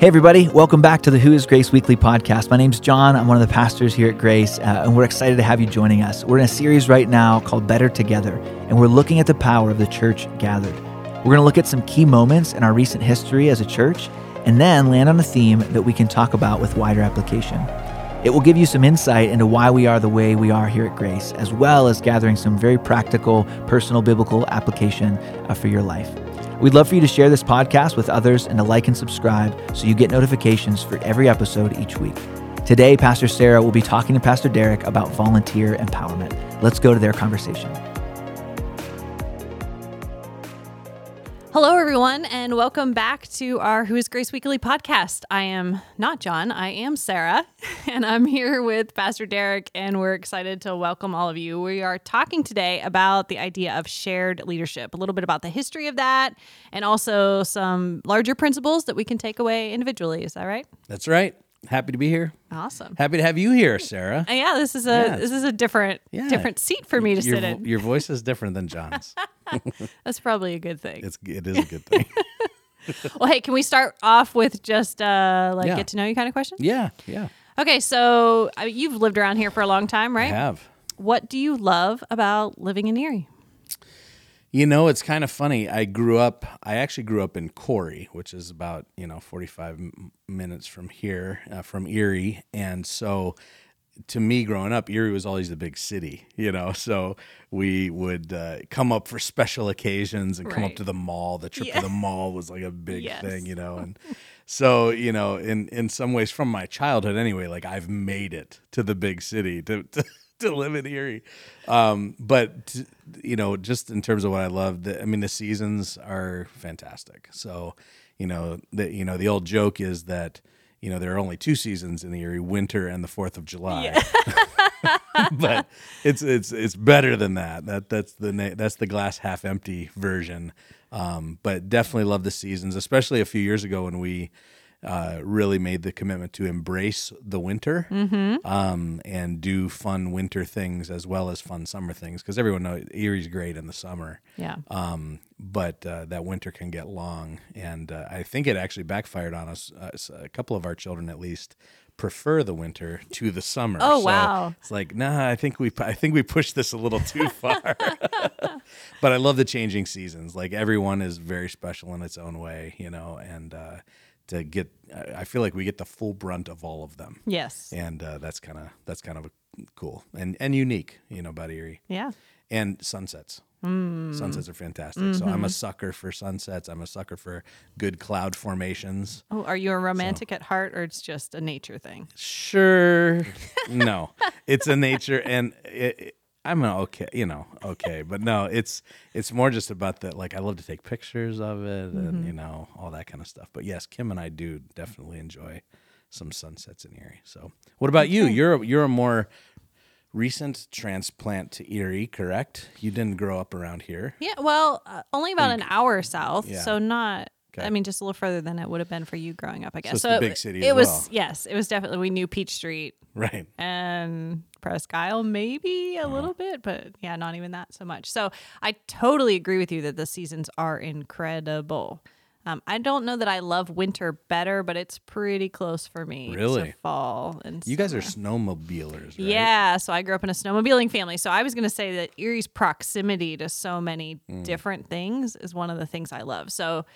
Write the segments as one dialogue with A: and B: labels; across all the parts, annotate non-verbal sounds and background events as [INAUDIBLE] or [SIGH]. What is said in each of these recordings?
A: Hey, everybody, welcome back to the Who is Grace Weekly podcast. My name's John. I'm one of the pastors here at Grace, uh, and we're excited to have you joining us. We're in a series right now called Better Together, and we're looking at the power of the church gathered. We're going to look at some key moments in our recent history as a church, and then land on a theme that we can talk about with wider application. It will give you some insight into why we are the way we are here at Grace, as well as gathering some very practical, personal biblical application uh, for your life. We'd love for you to share this podcast with others and to like and subscribe so you get notifications for every episode each week. Today, Pastor Sarah will be talking to Pastor Derek about volunteer empowerment. Let's go to their conversation.
B: Hello, everyone, and welcome back to our Who is Grace Weekly podcast. I am not John, I am Sarah, [LAUGHS] and I'm here with Pastor Derek, and we're excited to welcome all of you. We are talking today about the idea of shared leadership, a little bit about the history of that, and also some larger principles that we can take away individually. Is that right?
C: That's right. Happy to be here.
B: Awesome.
C: Happy to have you here, Sarah.
B: Uh, yeah, this is a
C: Yeah.
B: this is a different
C: Yeah.
B: different seat for me to
C: your,
B: sit in.
C: Your voice is [LAUGHS] different than John's. [LAUGHS]
B: That's probably a good thing.
C: It's it is a good thing. [LAUGHS]
B: well, hey, can we start off with just uh like
C: Yeah.
B: get to know you kind of question?
C: yeah, yeah.
B: Okay, so I mean, you've lived around here for a long time,
C: I
B: right?
C: have.
B: What do you love about living in Erie?
C: You know, it's kind of funny. I grew up. I actually grew up in Corry, which is about you know forty five m- minutes from here, uh, from Erie, and so. To me, growing up, Erie was always the big city, you know. So we would uh, come up for special occasions and come
B: Right.
C: up to the mall. The trip
B: Yeah.
C: to the mall was like a big
B: Yes.
C: thing, you know. And [LAUGHS] so, you know, in in some ways, from my childhood anyway, like I've made it to the big city to to, to live in Erie. Um, but you know, just in terms of what I love, the, I mean, the seasons are fantastic. So, you know, the you know the old joke is that you know there are only two seasons in the Erie: winter and the Fourth of July. [LAUGHS] but it's it's it's better than that. That that's the na- that's the glass half empty version. Um, but definitely love the seasons, especially a few years ago when we uh, really made the commitment to embrace the winter um, and do fun winter things as well as fun summer things because everyone knows Erie's great in the summer.
B: Yeah.
C: Um, but uh, that winter can get long, and uh, I think it actually backfired on us. Uh, a couple of our children, at least, prefer the winter to the summer.
B: Oh,
C: So
B: wow.
C: It's like, nah, I think we, I think we pushed this a little too [LAUGHS] far. but I love the changing seasons. Like everyone is very special in its own way, you know, and uh, to get, I feel like we get the full brunt of all of them,
B: Yes.
C: and uh, that's kind of that's kind of cool and and unique, you know, about Erie
B: Yeah.
C: and sunsets. Sunsets are fantastic. So
B: Mm-hmm.
C: I'm a sucker for sunsets. I'm a sucker for good cloud formations.
B: Oh, are you a romantic at heart or it's just a nature thing?
C: Sure, no, it's a nature, and it- I'm a okay, you know, okay, but no, it's it's more just about the like I love to take pictures of it,
B: Mm-hmm.
C: and you know all that kind of stuff. But yes, Kim and I do definitely enjoy some sunsets in Erie. So, what about you? You're a- you're a more recent transplant to Erie, correct? You didn't grow up around here.
B: Yeah. Well, uh, only about an hour south,
C: Yeah.
B: so not.
C: Okay.
B: I mean, just a little further than it would have been for you growing up, I guess.
C: it's the
B: it-
C: big city
B: It
C: as
B: was
C: well.
B: yes, it was definitely we knew Peach Street
C: Right.
B: and Presque Isle, maybe a little bit, but yeah, not even that so much. So I totally agree with you that the seasons are incredible. Um, I don't know that I love winter better, but it's pretty close for me. to
C: Really?
B: fall and
C: You guys are snowmobilers, right?
B: Yeah, so I grew up in a snowmobiling family. So I was going to say that Erie's proximity to so many
C: Mm.
B: different things is one of the things I love. So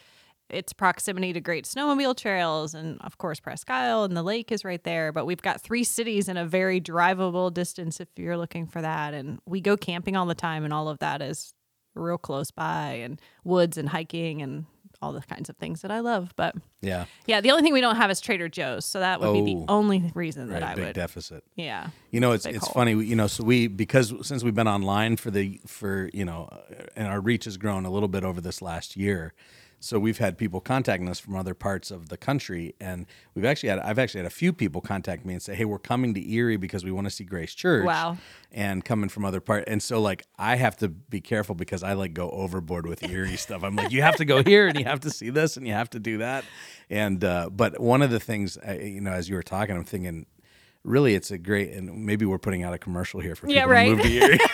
B: its proximity to great snowmobile trails and of course Presque Isle and the lake is right there. But we've got three cities in a very drivable distance if you're looking for that. And we go camping all the time and all of that is real close by and woods and hiking and all the kinds of things that I love. But
C: Yeah.
B: yeah, the only thing we don't have is Trader Joe's. So that would be the
C: Oh.
B: only reason that
C: Right.
B: I
C: Big
B: would.
C: deficit.
B: Yeah.
C: You know, it's it's
B: hole.
C: funny. You know, so we because since we've been online for the for you know, and our reach has grown a little bit over this last year. So we've had people contacting us from other parts of the country, and we've actually had I've actually had a few people contact me and say, "Hey, we're coming to Erie because we want to see Grace Church."
B: Wow.
C: And coming from other part, and so like I have to be careful because I like go overboard with Erie [LAUGHS] stuff. I'm like, you have to go here, and you have to see this, and you have to do that, and uh, but one of the things I, you know, as you were talking, I'm thinking, really, it's a great, and maybe we're putting out a commercial here for people
B: Yeah, right.
C: to move to Erie. [LAUGHS]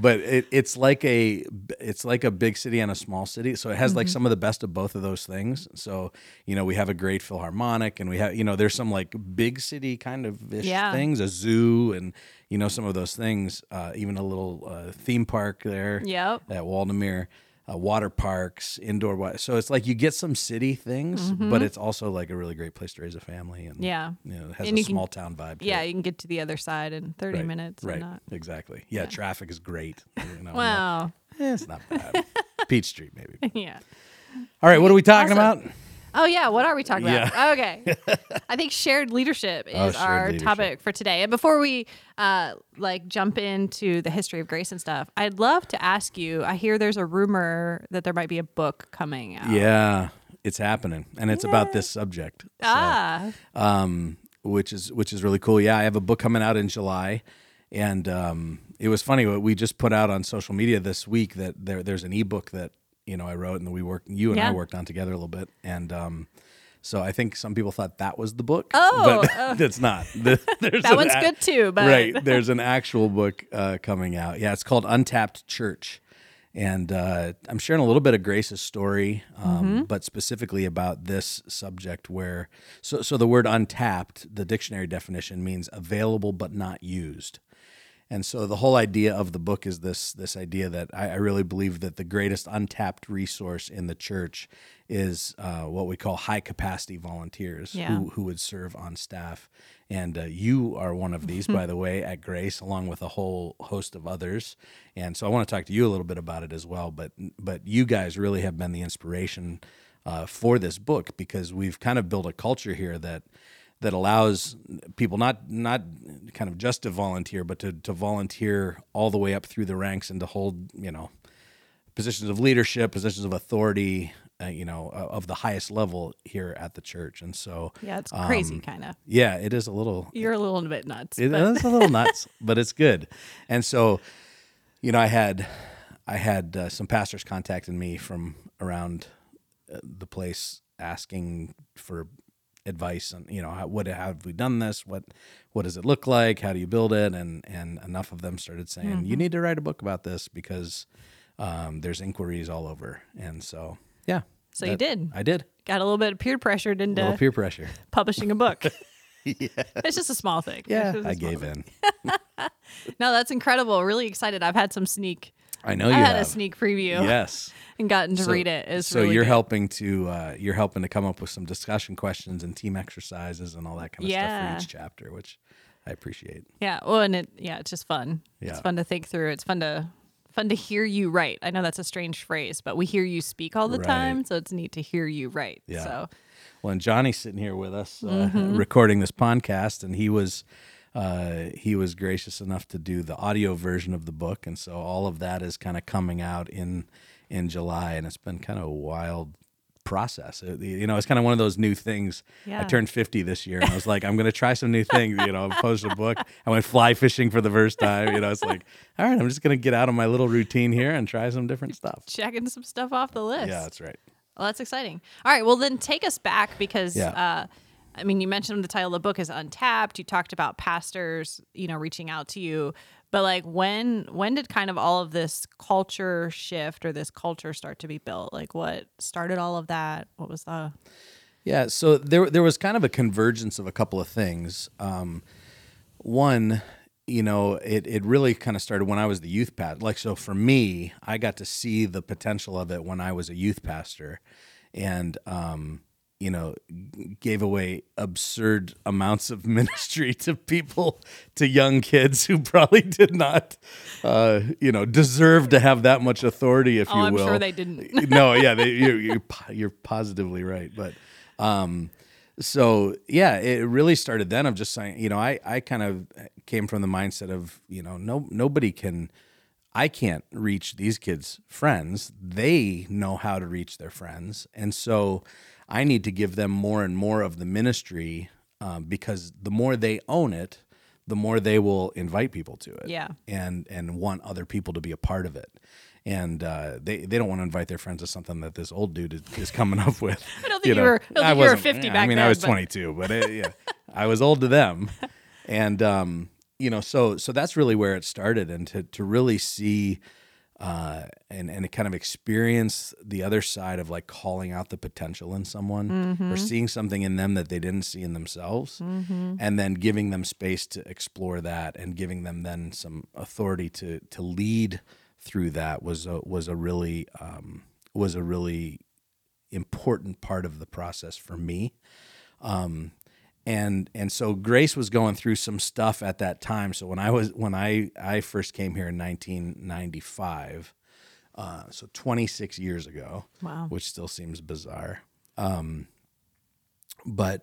C: but it, it's like a it's like a big city and a small city. So it has
B: Mm-hmm.
C: like some of the best of both of those things. So you know we have a great philharmonic, and we have you know there's some like big city kind of ish
B: Yeah.
C: things, a zoo, and you know some of those things. Uh, even a little uh, theme park there
B: Yep.
C: at Waldameer. Uh, water parks, indoor. wa- So it's like you get some city things, but it's also like a really great place to raise a family, and
B: Mm-hmm. Yeah.
C: you know, it has
B: And
C: a
B: you can-
C: small town vibe.
B: Yeah,
C: it.
B: you can get to the other side in 30
C: Right,
B: minutes.
C: Right.
B: Not.
C: Exactly. Yeah, traffic is great. You know,
B: Wow.
C: eh, it's not bad. [LAUGHS] Peach Street, maybe.
B: yeah.
C: All right, what are we talking about?
B: Oh yeah, what are we talking about? Okay, [LAUGHS] I think shared leadership is
C: Oh, shared
B: our
C: leadership.
B: topic for today. And before we uh, like jump into the history of grace and stuff, I'd love to ask you. I hear there's a rumor that there might be a book coming out.
C: Yeah, it's happening, and it's about this subject. So,
B: Ah,
C: um, which is which is really cool. Yeah, I have a book coming out in July, and um, it was funny. We just put out on social media this week that there there's an ebook that you know I wrote and that we worked you and
B: Yeah.
C: I worked on together a little bit, and um, so I think some people thought that was the book.
B: Oh,
C: but [LAUGHS] it's not. [LAUGHS] The- there's
B: that one's
C: a-
B: good too. But
C: right. [LAUGHS] There's an actual book uh, coming out. Yeah, it's called Untapped Church. And uh, I'm sharing a little bit of Grace's story, um, but specifically about this subject where, so, so the word untapped, the dictionary definition means available but not used. And so the whole idea of the book is this this idea that I, I really believe that the greatest untapped resource in the church is uh, what we call high capacity volunteers
B: Yeah.
C: who, who would serve on staff. And uh, you are one of these, [LAUGHS] by the way, at Grace, along with a whole host of others. And so I want to talk to you a little bit about it as well. But but you guys really have been the inspiration uh, for this book because we've kind of built a culture here that that allows people not not kind of just to volunteer, but to to volunteer all the way up through the ranks and to hold you know positions of leadership, positions of authority, uh, you know, uh, of the highest level here at the church. And so,
B: yeah, it's crazy,
C: um,
B: kind of.
C: yeah, it is a little
B: You're a little bit nuts.
C: it
B: but-
C: a little nuts, [LAUGHS] but it's good. And so, you know, I had I had uh, some pastors contacting me from around uh, the place asking for advice on you know how, what how have we done this what what does it look like how do you build it and and enough of them started saying you need to write a book about this because um, there's inquiries all over and so yeah
B: So you did.
C: I did
B: Got a little bit of peer pressured
C: a
B: into
C: little peer pressure [LAUGHS]
B: publishing a book. [LAUGHS] It's just a small thing.
C: yeah
B: It's just a
C: I gave
B: thing.
C: in [LAUGHS]
B: No, that's incredible. Really excited. I've had some sneak.
C: I know you
B: I had
C: have
B: a sneak preview
C: yes [LAUGHS]
B: and gotten to
C: So-
B: read it. It's
C: so
B: really
C: you're
B: good.
C: helping to uh, you're helping to come up with some discussion questions and team exercises and all that kind of stuff for each chapter, which I appreciate.
B: Yeah. Well, and it yeah, it's just fun.
C: Yeah.
B: It's fun to think through. It's fun to fun to hear you write. I know that's a strange phrase, but we hear you speak all the
C: Right.
B: time, so it's neat to hear you write.
C: Yeah.
B: So
C: Well, and Johnny's sitting here with us, uh,
B: Mm-hmm.
C: recording this podcast, and he was uh, he was gracious enough to do the audio version of the book, and so all of that is kind of coming out in in July, and it's been kind of a wild process. It- you know, it's kind of one of those new things. I
B: Yeah.
C: turned 50 this year and I was like, I'm going to try some new things, you know, I post a book. I went fly fishing for the first time, you know, it's like, all right, I'm just going to get out of my little routine here and try some different [LAUGHS] stuff.
B: checking some stuff off the list.
C: Yeah, that's right.
B: Well, that's exciting. All right. Well, then take us back because,
C: Yeah.
B: uh, I mean, you mentioned the title of the book is Untapped. You talked about pastors, you know, reaching out to you. But like, when when did kind of all of this culture shift or this culture start to be built? Like, what started all of that? What was the?
C: Yeah, so there there was kind of a convergence of a couple of things. Um, one, you know, it it really kind of started when I was the youth pastor. Like so for me, I got to see the potential of it when I was a youth pastor, and um, you know, gave away absurd amounts of [LAUGHS] ministry to people, to young kids who probably did not, uh, you know, deserve to have that much authority, if
B: Oh,
C: you
B: I'm
C: will.
B: sure they didn't. [LAUGHS]
C: no, yeah, they, you, you're you're positively right, but um, so yeah, it really started then. Of just saying, you know, I I kind of came from the mindset of you know, no nobody can. I can't reach these kids' friends. They know how to reach their friends. And so I need to give them more and more of the ministry um, because the more they own it, the more they will invite people to it
B: Yeah.
C: and and want other people to be a part of it. And uh, they they don't want to invite their friends to something that this old dude is, is coming up with. [LAUGHS]
B: I don't think you were- I think you were 50
C: I
B: back
C: mean, I
B: then,
C: was
B: but-
C: 22, but it, yeah, I was old to them. And um, you know, so so that's really where it started, and to to really see uh, and and kind of experience the other side of like calling out the potential in someone
B: Mm-hmm.
C: or seeing something in them that they didn't see in themselves, and then giving them space to explore that and giving them then some authority to to lead through that was a, was a really um, was a really important part of the process for me. Um, and and so Grace was going through some stuff at that time. So when I was when I I first came here in 1995, uh, so 26 years ago,
B: Wow.
C: which still seems bizarre. Um, but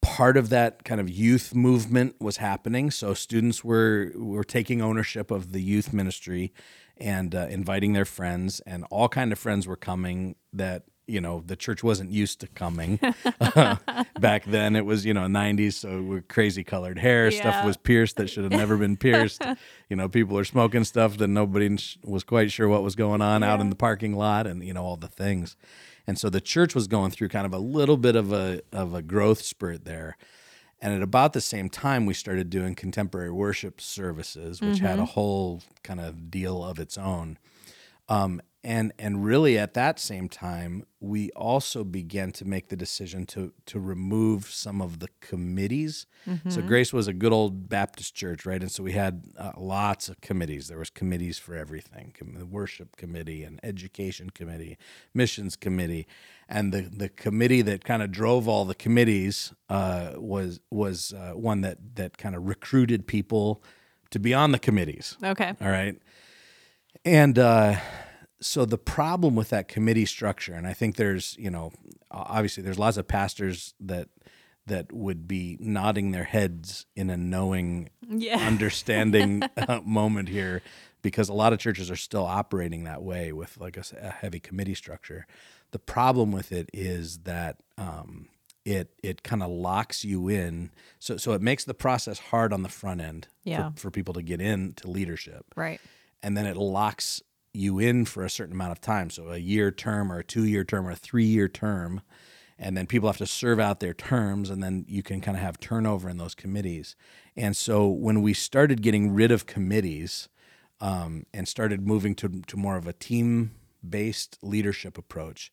C: part of that kind of youth movement was happening. So students were were taking ownership of the youth ministry and uh, inviting their friends, and all kind of friends were coming that you know the church wasn't used to coming [LAUGHS] [LAUGHS] back then. It was you know 90s, so we're crazy colored hair.
B: Yeah.
C: Stuff was pierced that should have never been pierced. [LAUGHS] you know, people are smoking stuff that nobody was quite sure what was going on out in the parking lot, and you know all the things. And so the church was going through kind of a little bit of a of a growth spurt there. And at about the same time, we started doing contemporary worship services, which had a whole kind of deal of its own. Um, and and really at that same time, we also began to make the decision to to remove some of the committees. So Grace was a good old Baptist church, right? And so we had uh, lots of committees. There was committees for everything: the worship committee, and education committee, missions committee, and the the committee that kind of drove all the committees uh, was was uh, one that that kind of recruited people to be on the committees.
B: Okay.
C: All right. And uh, so the problem with that committee structure, and I think there's, you know, obviously there's lots of pastors that that would be nodding their heads in a knowing,
B: Yeah. [LAUGHS]
C: understanding uh, moment here, because a lot of churches are still operating that way with like a heavy committee structure. The problem with it is that um, it it kind of locks you in, so so it makes the process hard on the front end
B: Yeah.
C: for, for people to get into leadership
B: Right.
C: and then it locks you in for a certain amount of time. So a year term or a two year term or a three year term. And then people have to serve out their terms, and then you can kind of have turnover in those committees. And so when we started getting rid of committees um, and started moving to, to more of a team based leadership approach,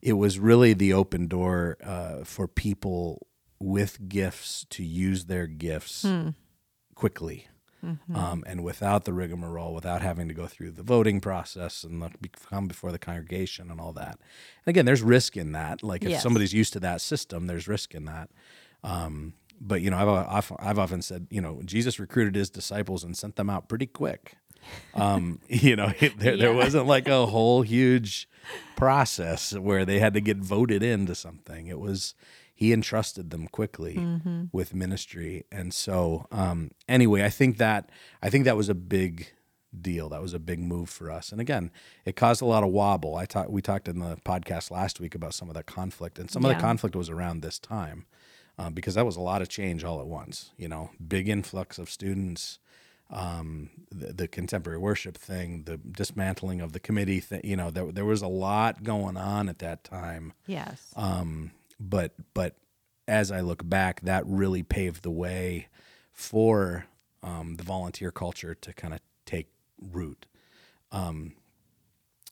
C: it was really the open door uh, for people with gifts to use their gifts quickly um, and without the rigmarole, without having to go through the voting process and the, come before the congregation and all that. And again, there's risk in that. Like if
B: Yes.
C: somebody's used to that system, there's risk in that. Um, but you know, I've, I've I've often said, you know, Jesus recruited his disciples and sent them out pretty quick. Um, [LAUGHS] you know, [LAUGHS] there, there
B: Yeah.
C: wasn't like a whole huge process where they had to get voted into something. It was he entrusted them quickly with ministry, and so um, anyway, I think that I think that was a big deal. That was a big move for us, and again, it caused a lot of wobble. I talked we talked in the podcast last week about some of that conflict, and some of
B: Yeah.
C: the conflict was around this time um, because that was a lot of change all at once. You know, big influx of students um, the, the contemporary worship thing, the dismantling of the committee thing. You know, there, there was a lot going on at that time.
B: Yes.
C: Um, but but as I look back, that really paved the way for um, the volunteer culture to kind of take root. Um,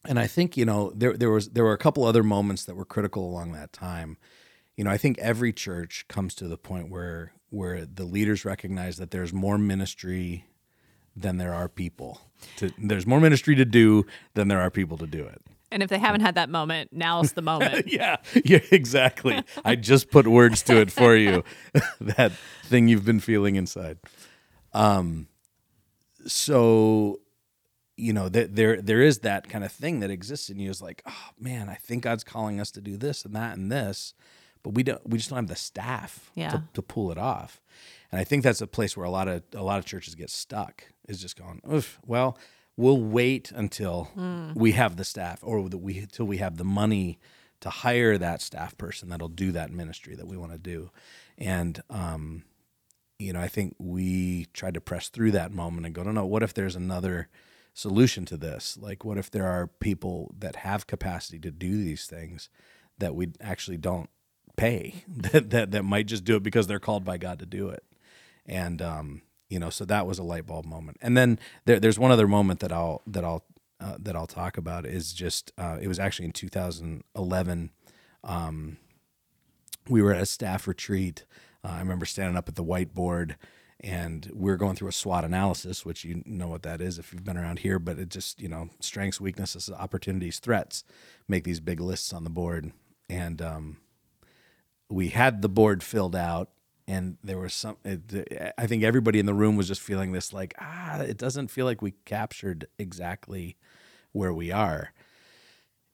C: and I think you know there there was there were a couple other moments that were critical along that time. You know, I think every church comes to the point where where the leaders recognize that there's more ministry than there are people. To, there's more ministry to do than there are people to do it.
B: And if they haven't had that moment, now's the moment. [LAUGHS]
C: Yeah, yeah, exactly. [LAUGHS] I just put words to it for you. [LAUGHS] that thing you've been feeling inside. Um, so you know that there there is that kind of thing that exists in you is like, oh man, I think God's calling us to do this and that and this, but we don't we just don't have the staff
B: Yeah.
C: to, to pull it off. And I think that's a place where a lot of a lot of churches get stuck is just going, Oof, well, we'll wait until we have the staff or that we until we have the money to hire that staff person that'll do that ministry that we want to do. And um, you know, I think we tried to press through that moment and go, no, no, what if there's another solution to this? Like, what if there are people that have capacity to do these things that we actually don't pay, [LAUGHS] that, that, that might just do it because they're called by God to do it? And, um, you know, so that was a light bulb moment. And then there, there's one other moment that I'll that I'll uh, that I'll talk about is just uh, it was actually in 2011. Um, we were at a staff retreat. Uh, I remember standing up at the whiteboard and we are going through a SWOT analysis, which you know what that is if you've been around here, but it just, you know, strengths, weaknesses, opportunities, threats, make these big lists on the board. And um, we had the board filled out and there was some it, i think everybody in the room was just feeling this like ah it doesn't feel like we captured exactly where we are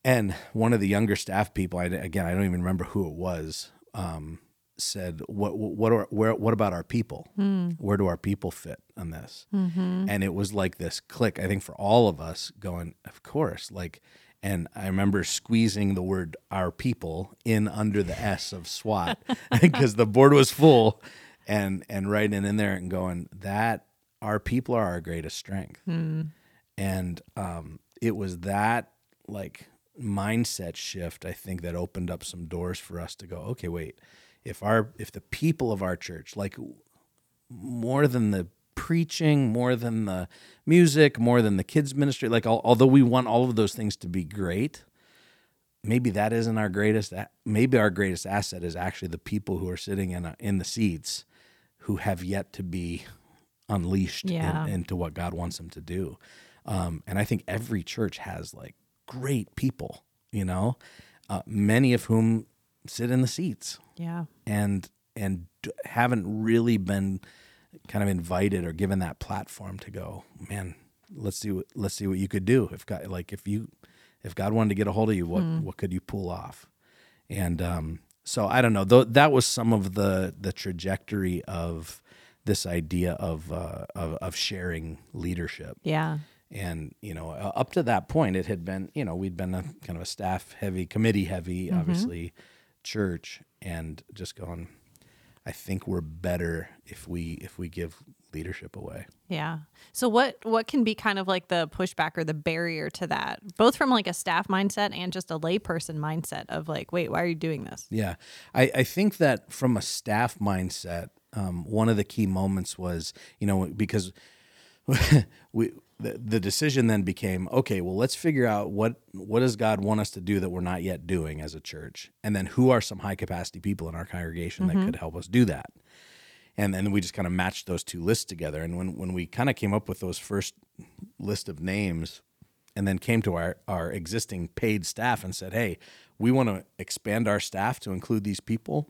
C: and one of the younger staff people I, again i don't even remember who it was um, said what what are, where what about our people mm. where do our people fit on this mm-hmm. and it was like this click i think for all of us going of course like and I remember squeezing the word our people in under the S of SWOT [LAUGHS] because the board was full and and writing in there and going that our people are our greatest strength. Mm. And um, it was that like mindset shift I think that opened up some doors for us to go, okay, wait, if our if the people of our church like more than the preaching more than the music, more than the kids ministry. Like although we want all of those things to be great, maybe that isn't our greatest. Maybe our greatest asset is actually the people who are sitting in a, in the seats, who have yet to be unleashed yeah. in, into what God wants them to do. Um, and I think every church has like great people, you know, uh, many of whom sit in the seats.
B: Yeah.
C: And and haven't really been kind of invited or given that platform to go, man, let's see what let's see what you could do. If God like if you if God wanted to get a hold of you, what hmm. what could you pull off? And um, so I don't know. Though that was some of the the trajectory of this idea of uh, of, of sharing leadership.
B: Yeah.
C: And you know, up to that point, it had been you know we'd been a kind of a staff heavy, committee heavy, mm-hmm. obviously, church, and just going, I think we're better if we if we give leadership away.
B: Yeah. So what what can be kind of like the pushback or the barrier to that, both from like a staff mindset and just a layperson mindset of like, wait, why are you doing this?
C: Yeah, I I think that from a staff mindset, um, one of the key moments was you know because [LAUGHS] we the, the decision then became okay well let's figure out what what does god want us to do that we're not yet doing as a church? And then who are some high capacity people in our congregation mm-hmm. that could help us do that? And then we just kind of matched those two lists together. And when, when we kind of came up with those first list of names and then came to our, our existing paid staff and said hey we want to expand our staff to include these people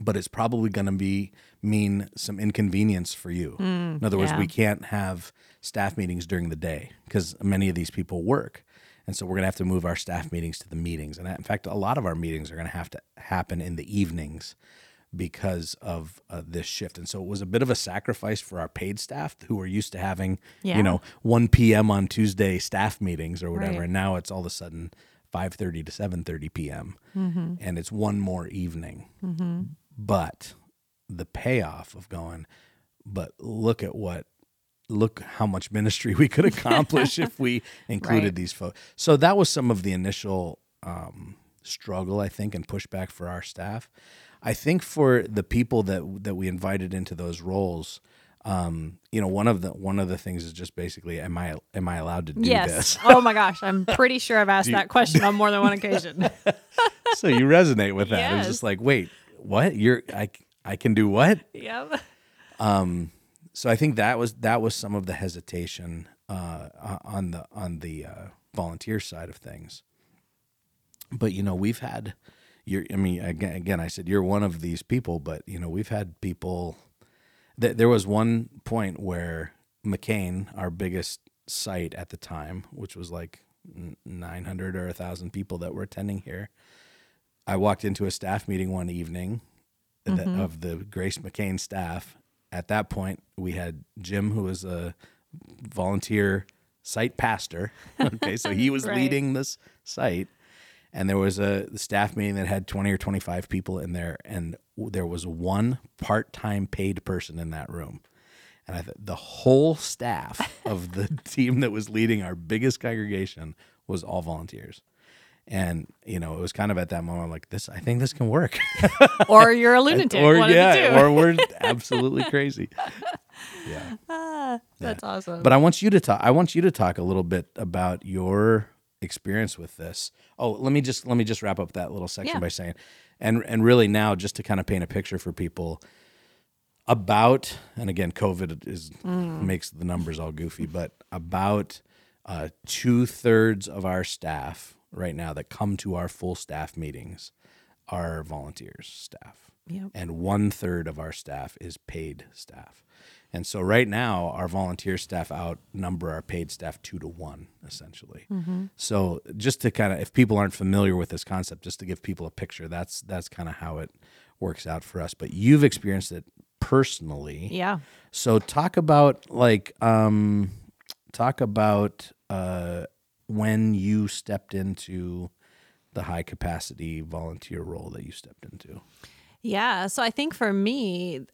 C: but it's probably going to be mean some inconvenience for you. Mm, in other words, yeah. we can't have staff meetings during the day because many of these people work. And so we're going to have to move our staff meetings to the meetings. And in fact, a lot of our meetings are going to have to happen in the evenings because of uh, this shift. And so it was a bit of a sacrifice for our paid staff who were used to having, yeah. you know, 1 p.m. on Tuesday staff meetings or whatever. Right. And now it's all of a sudden 5:30 to 7:30 p.m. Mm-hmm. and it's one more evening. Mm-hmm. But the payoff of going, but look at what look how much ministry we could accomplish if we [LAUGHS] included right. these folks. So that was some of the initial um, struggle, I think, and pushback for our staff. I think for the people that that we invited into those roles, um, you know, one of the one of the things is just basically, am I am I allowed to do
B: yes.
C: this?
B: oh my gosh, I'm pretty sure I've asked [LAUGHS] you, that question on more than one occasion. [LAUGHS]
C: so you resonate with that? Yes. It's just like, wait, what? You're I I can do what?
B: Yep.
C: Um, so I think that was that was some of the hesitation uh, on the on the uh, volunteer side of things. But you know, we've had you're I mean again, again I said you're one of these people, but you know, we've had people that there was one point where McKean, our biggest site at the time, which was like 900 or 1000 people that were attending here. I walked into a staff meeting one evening mm-hmm. of the Grace McKean staff. At that point, we had Jim, who was a volunteer site pastor. [LAUGHS] okay, so he was right. leading this site, and there was a staff meeting that had twenty or twenty five people in there, and there was one part time paid person in that room. And I th- the whole staff of the [LAUGHS] team that was leading our biggest congregation was all volunteers and you know it was kind of at that moment like this i think this can work [LAUGHS]
B: or you're a lunatic
C: or yeah or we're absolutely crazy [LAUGHS] Yeah.
B: Ah, that's awesome.
C: But I want you to talk. I want you to talk a little bit about your experience with this. Oh, let me just let me just wrap up that little section
B: Yeah.
C: by saying, and and really now just to kind of paint a picture for people about, and again, COVID is makes the numbers all goofy, but about uh, two thirds of our staff right now that come to our full staff meetings are volunteers staff
B: Yep.
C: and one third of our staff is paid staff. And so right now, our volunteer staff outnumber our paid staff two to one, essentially. So just to kind of, if people aren't familiar with this concept, just to give people a picture, that's that's kind of how it works out for us. But you've experienced it personally.
B: yeah.
C: So talk about like um talk about uh when you stepped into the high capacity volunteer role that you stepped into.
B: Yeah. So I think for me,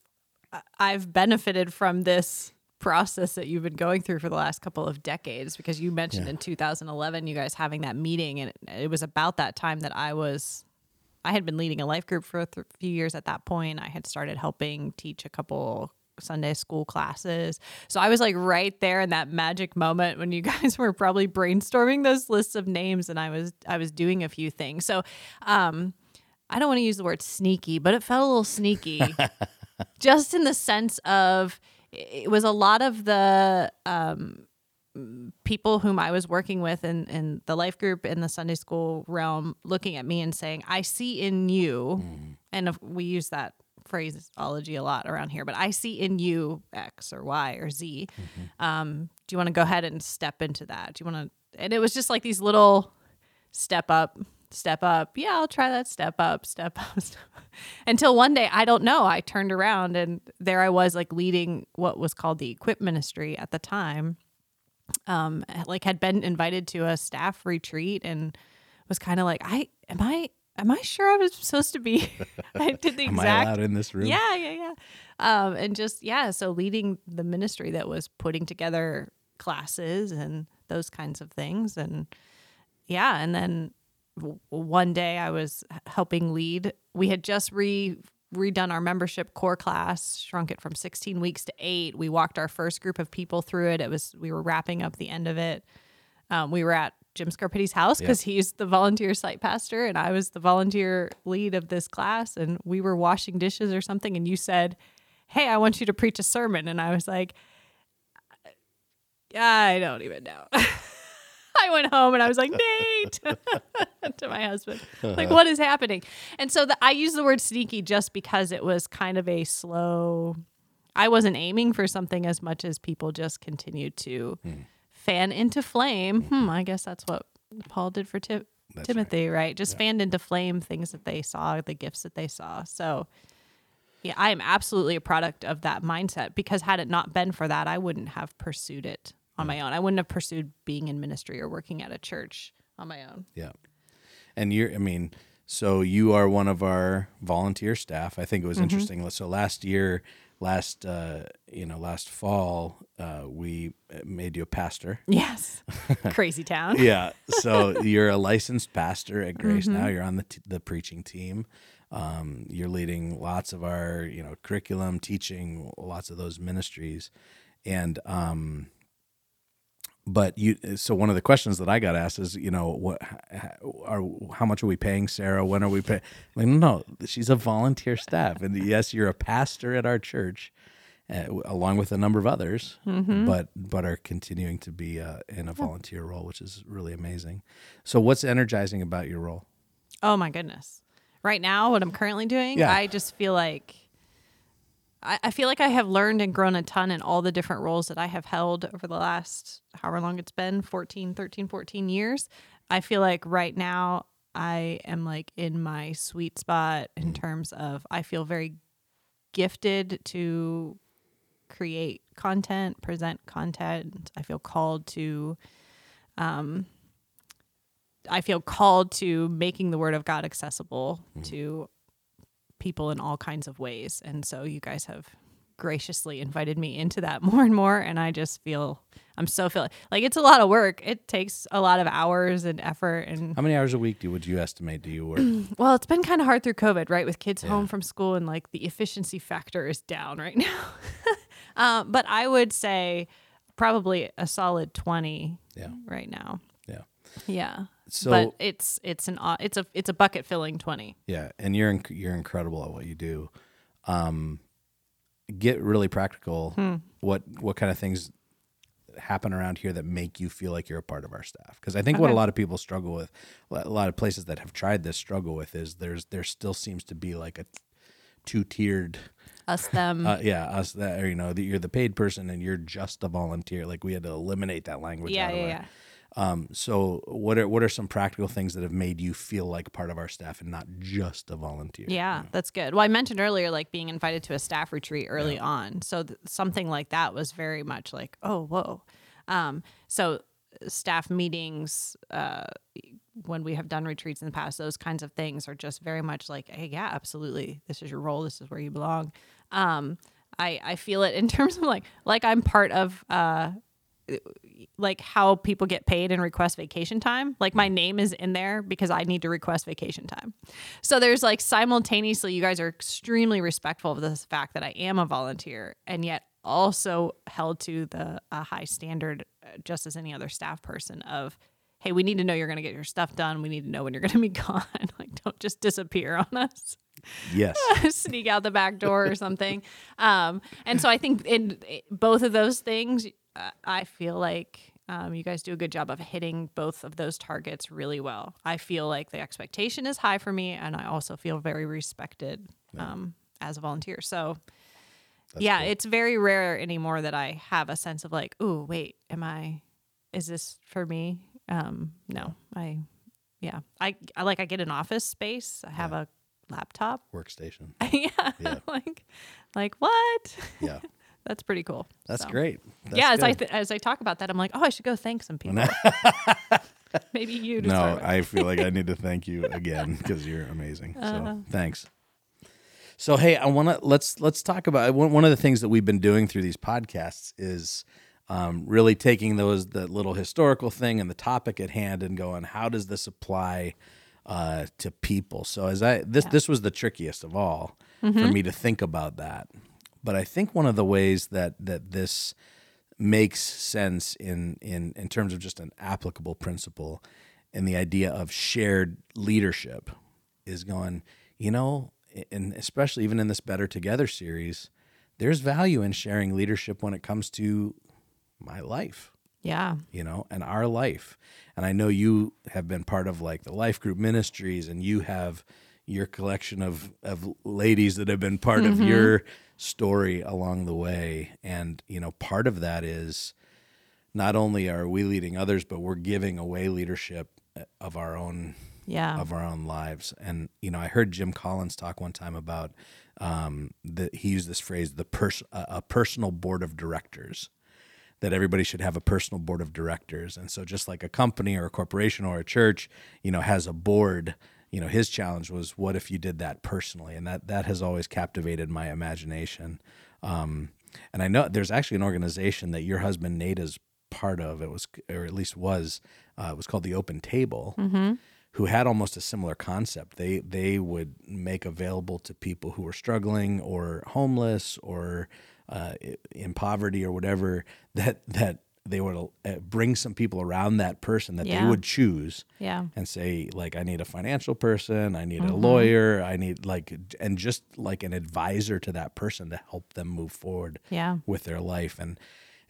B: I've benefited from this process that you've been going through for the last couple of decades because you mentioned in 2011 you guys having that meeting and it, it was about that time that I was I had been leading a life group for a th- few years at that point. I had started helping teach a couple Sunday school classes. So I was like right there in that magic moment when you [LAUGHS] guys were probably brainstorming those lists of names and I was I was doing a few things. So um I don't want to use the word sneaky, but it felt a little sneaky [LAUGHS] just in the sense of it was a lot of the um, people whom I was working with in, in the life group in the Sunday school realm looking at me and saying, I see in you, and if we use that phraseology a lot around here, but I see in you X or Y or Z. Um, do you want to go ahead and step into that? Do you want to? And it was just like these little step up, step up. Yeah, I'll try that step up, step up. [LAUGHS] Step up. Until one day, I don't know, I turned around and there I was like leading what was called the equip ministry at the time. Um, like had been invited to a staff retreat and was kind of like, I am I am I sure I was supposed to be? [LAUGHS] [LAUGHS] I did the exact.
C: Am I in this room?
B: yeah, yeah, yeah. Um, and just yeah, so leading the ministry that was putting together classes and those kinds of things, and yeah, and then w- one day I was helping lead. We had just re redone our membership core class, shrunk it from 16 weeks to eight. We walked our first group of people through it. It was we were wrapping up the end of it. Um, we were at Jim Scarpitti's house because he's the volunteer site pastor and I was the volunteer lead of this class. And we were washing dishes or something. And you said, Hey, I want you to preach a sermon. And I was like, uh, I don't even know. [LAUGHS] I went home and I was like, Nate, [LAUGHS] to my husband, like, what uh-huh. is happening? And so the, I use the word sneaky just because it was kind of a slow. I wasn't aiming for something as much as people just continued to hmm. Fan into flame. Hmm, I guess that's what Paul did for Ti-
C: That's
B: Timothy, right? Just fanned into flame things that they saw, the gifts that they saw. So, yeah, I am absolutely a product of that mindset because had it not been for that, I wouldn't have pursued it on my own. I wouldn't have pursued being in ministry or working at a church on my own.
C: Yeah. And you're, I mean, so you are one of our volunteer staff. I think it was
B: Mm-hmm.
C: interesting. So last year, last, uh, you know, last fall, uh, we made you a pastor. [LAUGHS]
B: Yes. [LAUGHS] Crazy town.
C: Yeah. So you're a licensed pastor at Grace
B: Mm-hmm.
C: now. You're on the, t- the preaching team. Um, you're leading lots of our, you know, curriculum, teaching lots of those ministries. And, um, but you, so one of the questions that I got asked is, you know, what are, how much are we paying Sarah? When are we paying? Like, no, she's a volunteer staff. And yes, you're a pastor at our church. Uh, along with a number of others, but but are continuing to be uh, in a volunteer role, which is really amazing. So, what's energizing about your role?
B: Oh my goodness. Right now, what I'm currently doing,
C: Yeah.
B: I just feel like I, I feel like I have learned and grown a ton in all the different roles that I have held over the last however long it's been 14, 13, 14 years. I feel like right now I am like in my sweet spot in terms of I feel very gifted to create content, present content. I feel called to um I feel called to making the word of God accessible to people in all kinds of ways. And so you guys have graciously invited me into that [LAUGHS] more and more. And I just feel I'm so feel like it's a lot of work. It takes a lot of hours and effort. And
C: How many hours a week do would you estimate do you work? [CLEARS THROAT]
B: well, it's been kind of hard through COVID, right? With kids home from school and like the efficiency factor is down right [LAUGHS] now. Uh, but I would say probably a solid 20
C: Yeah.
B: right now.
C: Yeah. So-
B: but it's it's an it's a it's a bucket filling 20.
C: Yeah, and you're inc- you're incredible at what you do. Um, get really practical.
B: Hmm.
C: What what kind of things happen around here that make you feel like you're a part of our staff? Because I think what a lot of people struggle with, a lot of places that have tried this struggle with, is there's there still seems to be like a two tiered.
B: Us them. [LAUGHS]
C: Uh, yeah, us that or, you know that you're the paid person and you're just a volunteer. Like we had to eliminate that language.
B: yeah, yeah, yeah.
C: Um, so what are what are some practical things that have made you feel like part of our staff and not just a volunteer?
B: Yeah, that's good. Well, I mentioned earlier, like being invited to a staff retreat early on. So th- something like that was very much like, oh, whoa. Um, so staff meetings, uh, when we have done retreats in the past, those kinds of things are just very much like, hey, yeah, absolutely. This is your role. This is where you belong. Um, I, I feel it in [LAUGHS] terms of like, like I'm part of, uh, like how people get paid and request vacation time. Like my name is in there because I need to request vacation time. So there's like simultaneously, you guys are extremely respectful of the fact that I am a volunteer and yet also held to the a high standard, uh, just as any other staff person of, hey, we need to know you're going to get your stuff done. We need to know when you're [LAUGHS] going to be gone. [LAUGHS] like, don't just disappear on us
C: Yes. [LAUGHS]
B: sneak out the back door or something. Um, and so I think in both of those things, I feel like um, you guys do a good job of hitting both of those targets really well. I feel like the expectation is high for me, and I also feel very respected um, as a volunteer. So. yeah, it's very rare anymore that I have a sense of like, oh, wait, am I? Is this for me? Um, no, I, yeah, I, I like I get an office space. I have a laptop
C: Workstation. [LAUGHS]
B: yeah,
C: Yeah. [LAUGHS]
B: like like what
C: Yeah. [LAUGHS]
B: that's pretty cool
C: That's
B: So,
C: great. That's
B: yeah as i th- as i talk about that i'm like oh i should go thank some people [LAUGHS] [LAUGHS] maybe you
C: no. I feel like I [LAUGHS] need to thank you again because you're amazing. So
B: Uh-huh.
C: thanks. So hey, I want to let's let's talk about one, of the things that we've been doing through these podcasts is um, really taking those the little historical thing and the topic at hand and going, how does this apply uh, to people? So as I this this was the trickiest of all
B: Mm-hmm.
C: for me to think about that, but I think one of the ways that that this makes sense in in in terms of just an applicable principle and the idea of shared leadership is going you know and especially even in this better together series there's value in sharing leadership when it comes to my life
B: yeah
C: you know, and our life. And I know you have been part of like the life group ministries and you have your collection of, of ladies that have been part of your story along the way. And, you know, part of that is not only are we leading others, but we're giving away leadership uh, of our own
B: yeah
C: of our own lives. And you know, I heard Jim Collins talk one time about um, that he used this phrase, the pers- a a personal board of directors. That everybody should have a personal board of directors, and so just like a company or a corporation or a church, you know, has a board. You know, his challenge was, what if you did that personally? And that that has always captivated my imagination. Um, and I know there's actually an organization that your husband Nate is part of. It was, or at least was, uh, it was called the Open Table who had almost a similar concept. They they would make available to people who were struggling or homeless or uh, in poverty or whatever [LAUGHS] that that they would uh, bring some people around that person that they would choose
B: yeah.
C: and say like I need a financial person, I need a
B: Mm-hmm.
C: lawyer, I need like and just like an advisor to that person to help them move forward
B: yeah.
C: with their life. And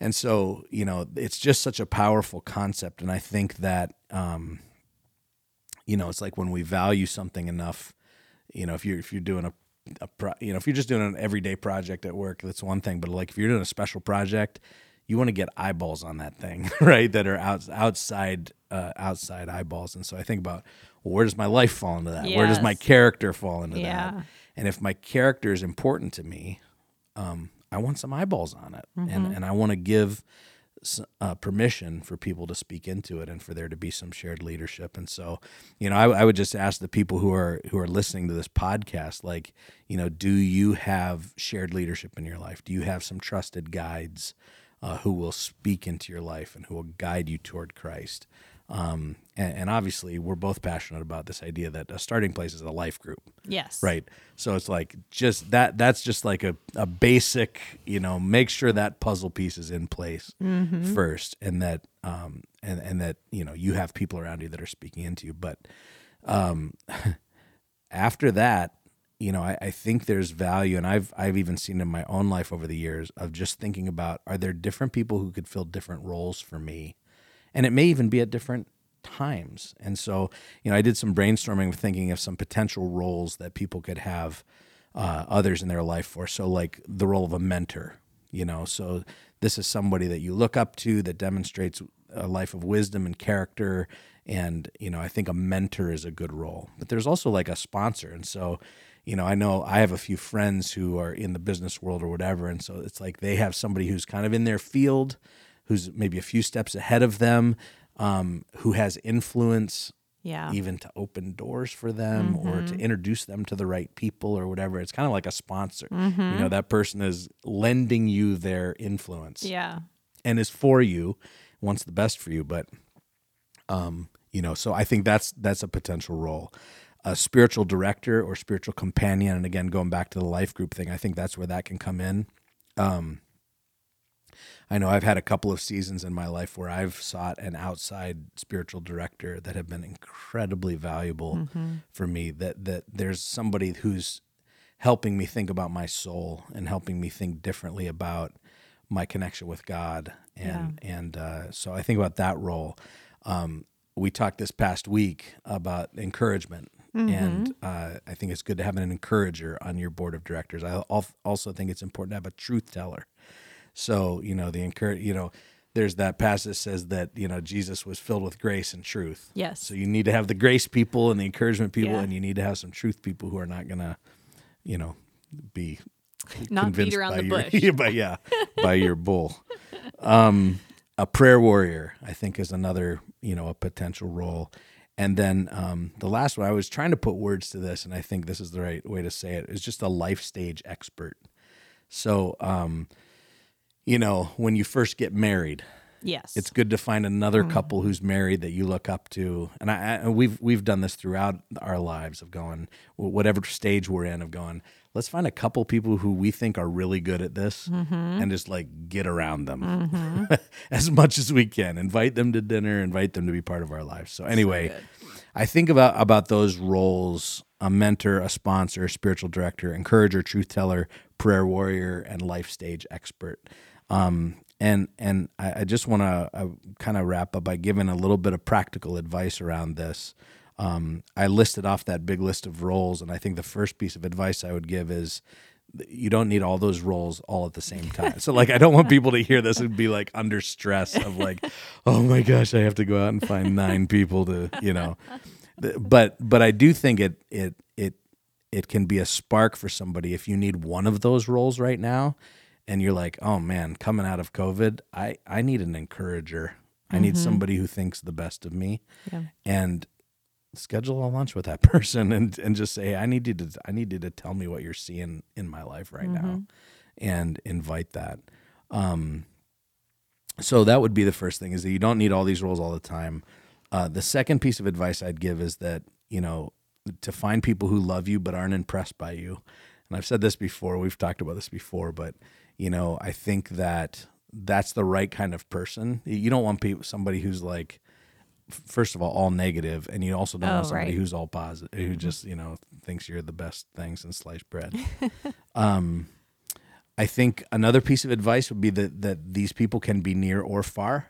C: and so you know it's just such a powerful concept. And i think that um you know it's like when we value something enough you know if you're if you're doing a, a pro, you know if you're just doing an everyday project at work that's one thing. But like if you're doing a special project you want to get eyeballs on that thing [LAUGHS] right? That are out, outside uh, outside eyeballs. And so i think about well, where does my life fall into that? Where does my character fall into
B: Yeah.
C: that and if my character is important to me um, I want some eyeballs on it, and and I want to give uh, permission for people to speak into it, and for there to be some shared leadership. And so, you know, I, I would just ask the people who are who are listening to this podcast, like, you know, do you have shared leadership in your life? Do you have some trusted guides uh, who will speak into your life and who will guide you toward Christ? Um, and, and obviously, we're both passionate about this idea that a starting place is a life group,
B: Yes.
C: right? So it's like just that. That's just like a, a basic, you know, make sure that puzzle piece is in place first, and that um, and and that you know you have people around you that are speaking into you. But um, [LAUGHS] after that, you know, I, I think there's value, and I've I've even seen in my own life over the years of just thinking about are there different people who could fill different roles for me, and it may even be at different times. And so, you know, I did some brainstorming, of thinking of some potential roles that people could have uh, others in their life for. So, like the role of a mentor, you know, so this is somebody that you look up to that demonstrates a life of wisdom and character. And, you know, I think a mentor is a good role. But there's also like a sponsor. And so, you know, I know I have a few friends who are in the business world or whatever. And so it's like they have somebody who's kind of in their field, who's maybe a few steps ahead of them, um, who has influence
B: Yeah.
C: even to open doors for them or to introduce them to the right people or whatever. It's kind of like a sponsor. You know, that person is lending you their influence
B: Yeah.
C: and is for you, wants the best for you. But, um, you know, so I think that's that's a potential role. A spiritual director or spiritual companion, and again, going back to the life group thing, I think that's where that can come in. Um, I know I've had a couple of seasons in my life where I've sought an outside spiritual director that have been incredibly valuable for me. That that there's somebody who's helping me think about my soul and helping me think differently about my connection with God. And and uh, so I think about that role. Um, we talked this past week about encouragement. And uh, I think it's good to have an encourager on your board of directors. I also think it's important to have a truth teller. So, you know, the encourage, you know, there's that passage says that, you know, Jesus was filled with grace and truth.
B: Yes.
C: So you need to have the grace people and the encouragement people,
B: Yeah.
C: and you need to have some truth people who are not going to, you know, be [LAUGHS]
B: Not beat around
C: by
B: the
C: your,
B: bush. [LAUGHS]
C: by, yeah, by your bull. Um, a prayer warrior, I think, is another, you know, a potential role. And then um, the last one, I was trying to put words to this, and I think this is the right way to say it, is just a life stage expert. So, um, you know, when you first get married,
B: Yes.
C: it's good to find another couple who's married that you look up to, and I, I we've we've done this throughout our lives of going whatever stage we're in of going. Let's find a couple people who we think are really good at this, and just like get around them [LAUGHS] as much as we can. Invite them to dinner, invite them to be part of our lives. So anyway, I think about about those roles: a mentor, a sponsor, a spiritual director, encourager, truth teller, prayer warrior, and life stage expert. Um, and and I, I just want to uh, kind of wrap up by giving a little bit of practical advice around this. Um, I listed off that big list of roles, and I think the first piece of advice I would give is you don't need all those roles all at the same time. So like I don't want people to hear this and be like under stress of like, oh my gosh, I have to go out and find nine people to, you know. But but I do think it it it it can be a spark for somebody if you need one of those roles right now and you're like, "Oh man, coming out of COVID, I I need an encourager. I need somebody who thinks the best of me."
B: Yeah.
C: And schedule a lunch with that [LAUGHS] person and and just say, "I need you to I need you to tell me what you're seeing in my life right now." And invite that. Um so that would be the first thing is that you don't need all these roles all the time. Uh, the second piece of advice I'd give is that you know to find people who love you but aren't impressed by you. And I've said this before. We've talked about this before, but you know I think that that's the right kind of person. You don't want people somebody who's like first of all all negative, and you also don't
B: Oh,
C: want somebody
B: right. Mm-hmm.
C: who's all positive, who just you know thinks you're the best thing since sliced bread. [LAUGHS] um, I think another piece of advice would be that that these people can be near or far,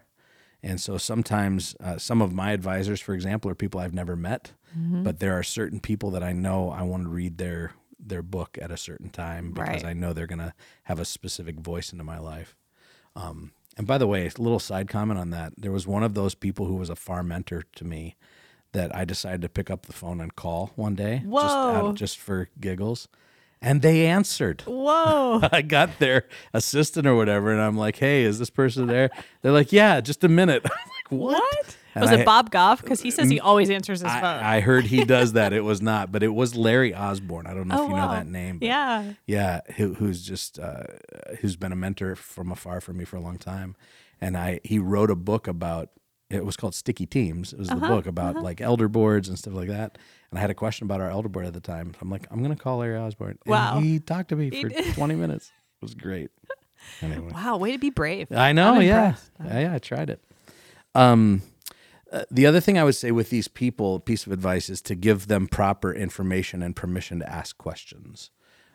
C: and so sometimes uh, some of my advisors, for example, are people I've never met,
B: Mm-hmm.
C: but there are certain people that I know I want to read their their book at a certain time because
B: Right.
C: I know they're gonna have a specific voice into my life. Um, and by the way, a little side comment on that: there was one of those people who was a farm mentor to me that I decided to pick up the phone and call one day, just out, just for giggles, and they answered.
B: Whoa. [LAUGHS]
C: I got their assistant or whatever, and I'm like, "Hey, is this person there?" They're like, "Yeah, just a minute." [LAUGHS] I'm like, "What?"
B: What?
C: And
B: Was
C: I-
B: it Bob Goff? Because he says he mm, always answers his phone.
C: I, I heard he does [LAUGHS] that. It was not, but it was Larry Osborne. I don't know
B: oh,
C: if you
B: wow.
C: know that name. but
B: Yeah.
C: yeah, who, who's just uh, who's been a mentor from afar for me for a long time, and I he wrote a book about it was called Sticky Teams. It was the uh-huh, book about uh-huh. like elder boards and stuff like that. And I had a question about our elder board at the time. I'm like, I'm gonna call Larry Osborne. And
B: Wow.
C: he talked to me for 20 minutes. It was great. [LAUGHS] Anyway.
B: Wow, way to be brave.
C: I know,
B: I'm
C: yeah.
B: impressed.
C: yeah, yeah, I tried it. Um, uh, the other thing I would say with these people, piece of advice is to give them proper information and permission to ask questions.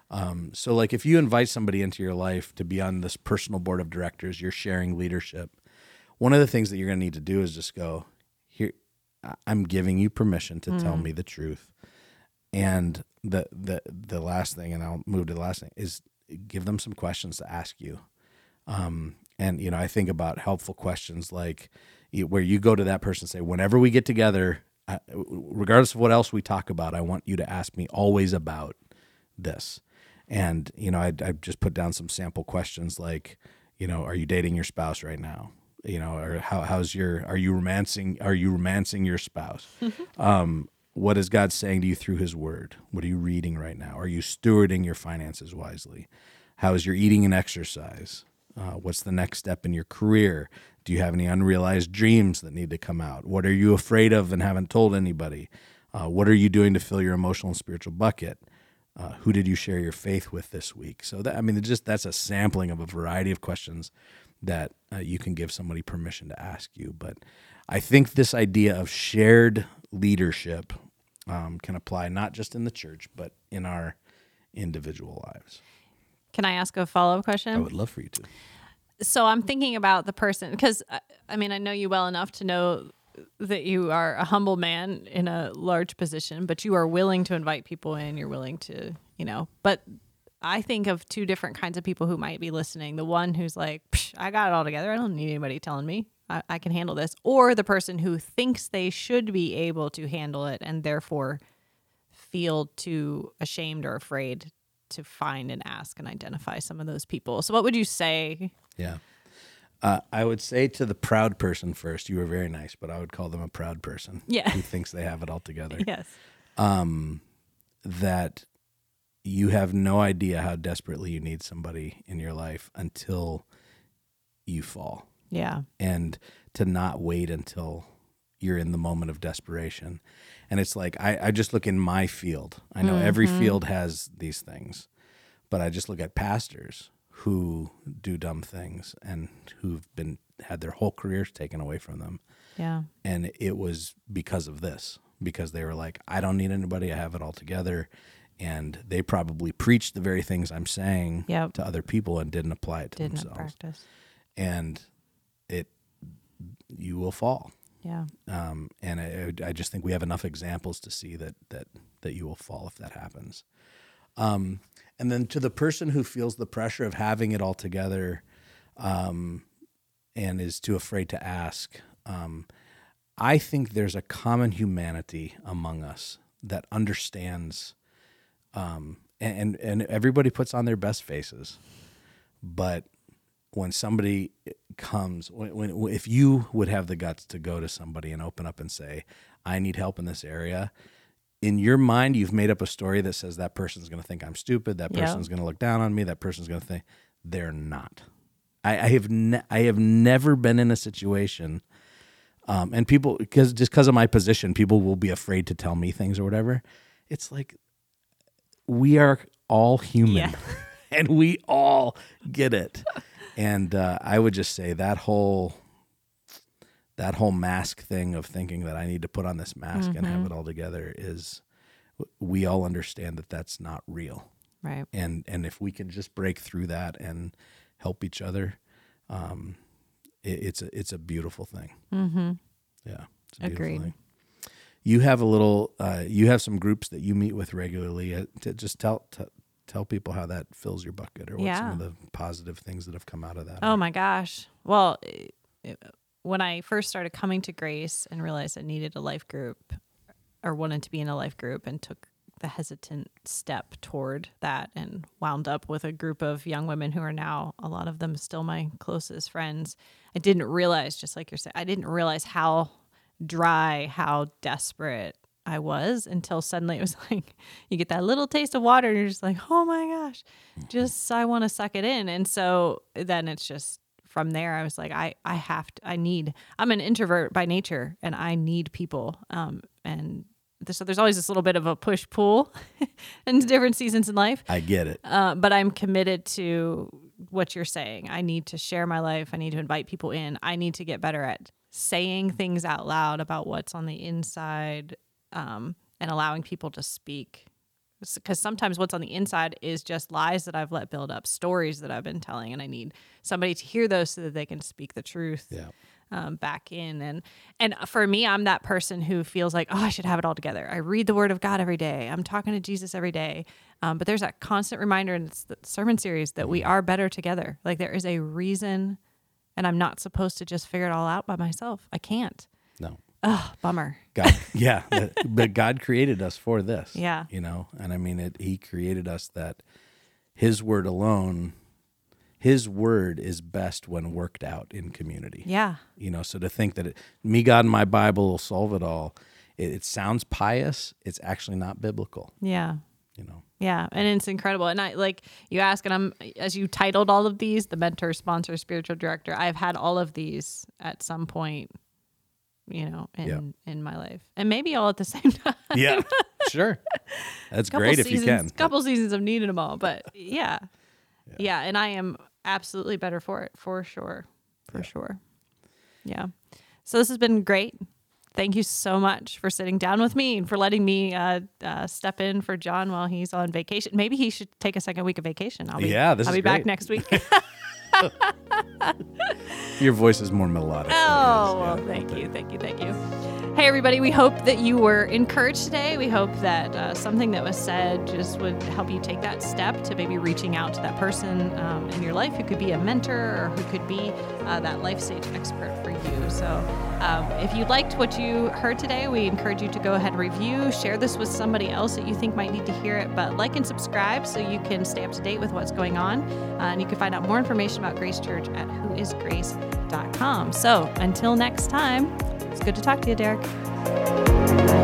C: Um, so, like, if you invite somebody into your life to be on this personal board of directors, you're sharing leadership. One of the things that you're going to need to do is just go, here, I'm giving you permission to tell me the truth. And the the the last thing, and I'll move to the last thing, is give them some questions to ask you. Um, and you know, I think about helpful questions like where you go to that person and say, whenever we get together, I, regardless of what else we talk about, I want you to ask me always about this. And you know, I I just put down some sample questions like, you know, are you dating your spouse right now? You know, or how how's your are you romancing are you romancing your spouse? um, what is God saying to you through His Word? What are you reading right now? Are you stewarding your finances wisely? How is your eating and exercise? Uh, what's the next step in your career? Do you have any unrealized dreams that need to come out? What are you afraid of and haven't told anybody? Uh, what are you doing to fill your emotional and spiritual bucket? Uh, who did you share your faith with this week? So that I mean, just that's a sampling of a variety of questions that uh, you can give somebody permission to ask you. But I think this idea of shared leadership um, can apply not just in the church but in our individual lives.
B: Can I ask a follow up question?
C: I would love for you to.
B: So I'm thinking about the person because uh, I mean I know you well enough to know that you are a humble man in a large position, but you are willing to invite people in. You're willing to, you know. But I think of two different kinds of people who might be listening. The one who's like, "I got it all together. I don't need anybody telling me. I, I can handle this," or the person who thinks they should be able to handle it and therefore feel too ashamed or afraid to find and ask and identify some of those people. So, what would you say
C: Yeah. Uh, I would say to the proud person first, you were very nice, but I would call them a proud person
B: Yeah.
C: who thinks they have it all together. [LAUGHS]
B: Yes.
C: um, that you have no idea how desperately you need somebody in your life until you fall.
B: Yeah.
C: And to not wait until you're in the moment of desperation. And it's like, I, I just look in my field. I know every mm-hmm. field has these things, but I just look at pastors who do dumb things and who've been had their whole careers taken away from them
B: Yeah.
C: and it was because of this because they were like i don't need anybody i have it all together and they probably preached the very things i'm saying
B: Yep.
C: to other people and didn't apply it to
B: Did not
C: themselves
B: practice.
C: and it you will fall
B: Yeah.
C: um, and I, I just think we have enough examples to see that that that you will fall if that happens. Um, and then to the person who feels the pressure of having it all together, um, and is too afraid to ask, um, I think there's a common humanity among us that understands, um, and and everybody puts on their best faces, but when somebody comes when, when if you would have the guts to go to somebody and open up and say i need help in this area in your mind you've made up a story that says that person's going to think i'm stupid that person's going to look down on me that person's going to think they're not. I, I have ne- i have never been in a situation um, and people because just because of my position people will be afraid to tell me things or whatever. It's like we are all human
B: Yeah. [LAUGHS]
C: and we all get it and uh, i would just say that whole that whole mask thing of thinking that i need to put on this mask and have it all together is we all understand that that's not real
B: Right.
C: and and if we can just break through that and help each other um it, it's a it's a beautiful thing
B: Mm-hmm.
C: yeah it's a beautiful
B: Agreed.
C: thing. you have a little uh you have some groups that you meet with regularly uh, to just tell t- tell people how that fills your bucket or what some of the positive things that have come out of that
B: Oh
C: are.
B: my gosh. Well, it- when I first started coming to Grace and realized I needed a life group or wanted to be in a life group and took the hesitant step toward that and wound up with a group of young women who are now a lot of them still my closest friends. I didn't realize just like you're saying I didn't realize how dry, how desperate I was until suddenly it was [LAUGHS] like you get that little taste of water and you're just like, "Oh my gosh." Just I want to suck it in. And so then it's just from there, I was like, I, I have to, I need, I'm an introvert by nature and I need people. Um, and so there's always this little bit of a push pull [LAUGHS] in different seasons in life.
C: I get it.
B: Uh, but I'm committed to what you're saying. I need to share my life. I need to invite people in. I need to get better at saying things out loud about what's on the inside um, and allowing people to speak. Because sometimes what's on the inside is just lies that I've let build up, stories that I've been telling, and I need somebody to hear those so that they can speak the truth.
C: Yeah.
B: Um, back in and and for me i'm that person who feels like oh i should have it all together i read the word of god every day i'm talking to jesus every day um, but there's that constant reminder in the sermon series that we are better together like there is a reason and i'm not supposed to just figure it all out by myself i can't
C: No.
B: Oh bummer
C: God, [LAUGHS] yeah, but God created us for this.
B: Yeah.
C: you know, and I mean, it. He created us that His word alone, His word is best when worked out in community.
B: yeah
C: You know, so to think that it, me, God, and my Bible will solve it all, it, it sounds pious. It's actually not biblical.
B: yeah
C: You know.
B: Yeah, and it's incredible. And I like you ask, and I'm as you titled all of these, the mentor, sponsor, spiritual director. I've had all of these at some point, you know, in
C: Yeah.
B: in my life, and maybe all at the [LAUGHS] same time.
C: Yeah, [LAUGHS] sure. That's great if you can.
B: Couple seasons of needing them all, but [LAUGHS] yeah. yeah, and I am absolutely better for it, for sure, for sure. Yeah. So this has been great. Thank you so much for sitting down with me and for letting me uh, uh, step in for John while he's on vacation. Maybe he should take a second week of vacation. I'll be,
C: Yeah, this
B: I'll
C: is
B: be back next week.
C: Your voice is more melodic.
B: Oh, well, thank you, thank you, thank you. Hey, everybody, we hope that you were encouraged today. We hope that uh, something that was said just would help you take that step to maybe reaching out to that person um, in your life who could be a mentor or who could be uh, that life stage expert for you. So, um, if you liked what you heard today, we encourage you to go ahead and review, share this with somebody else that you think might need to hear it, but like and subscribe so you can stay up to date with what's going on. Uh, and you can find out more information about Grace Church at whoisgrace.com. So, until next time, it's good to talk to you, Derek.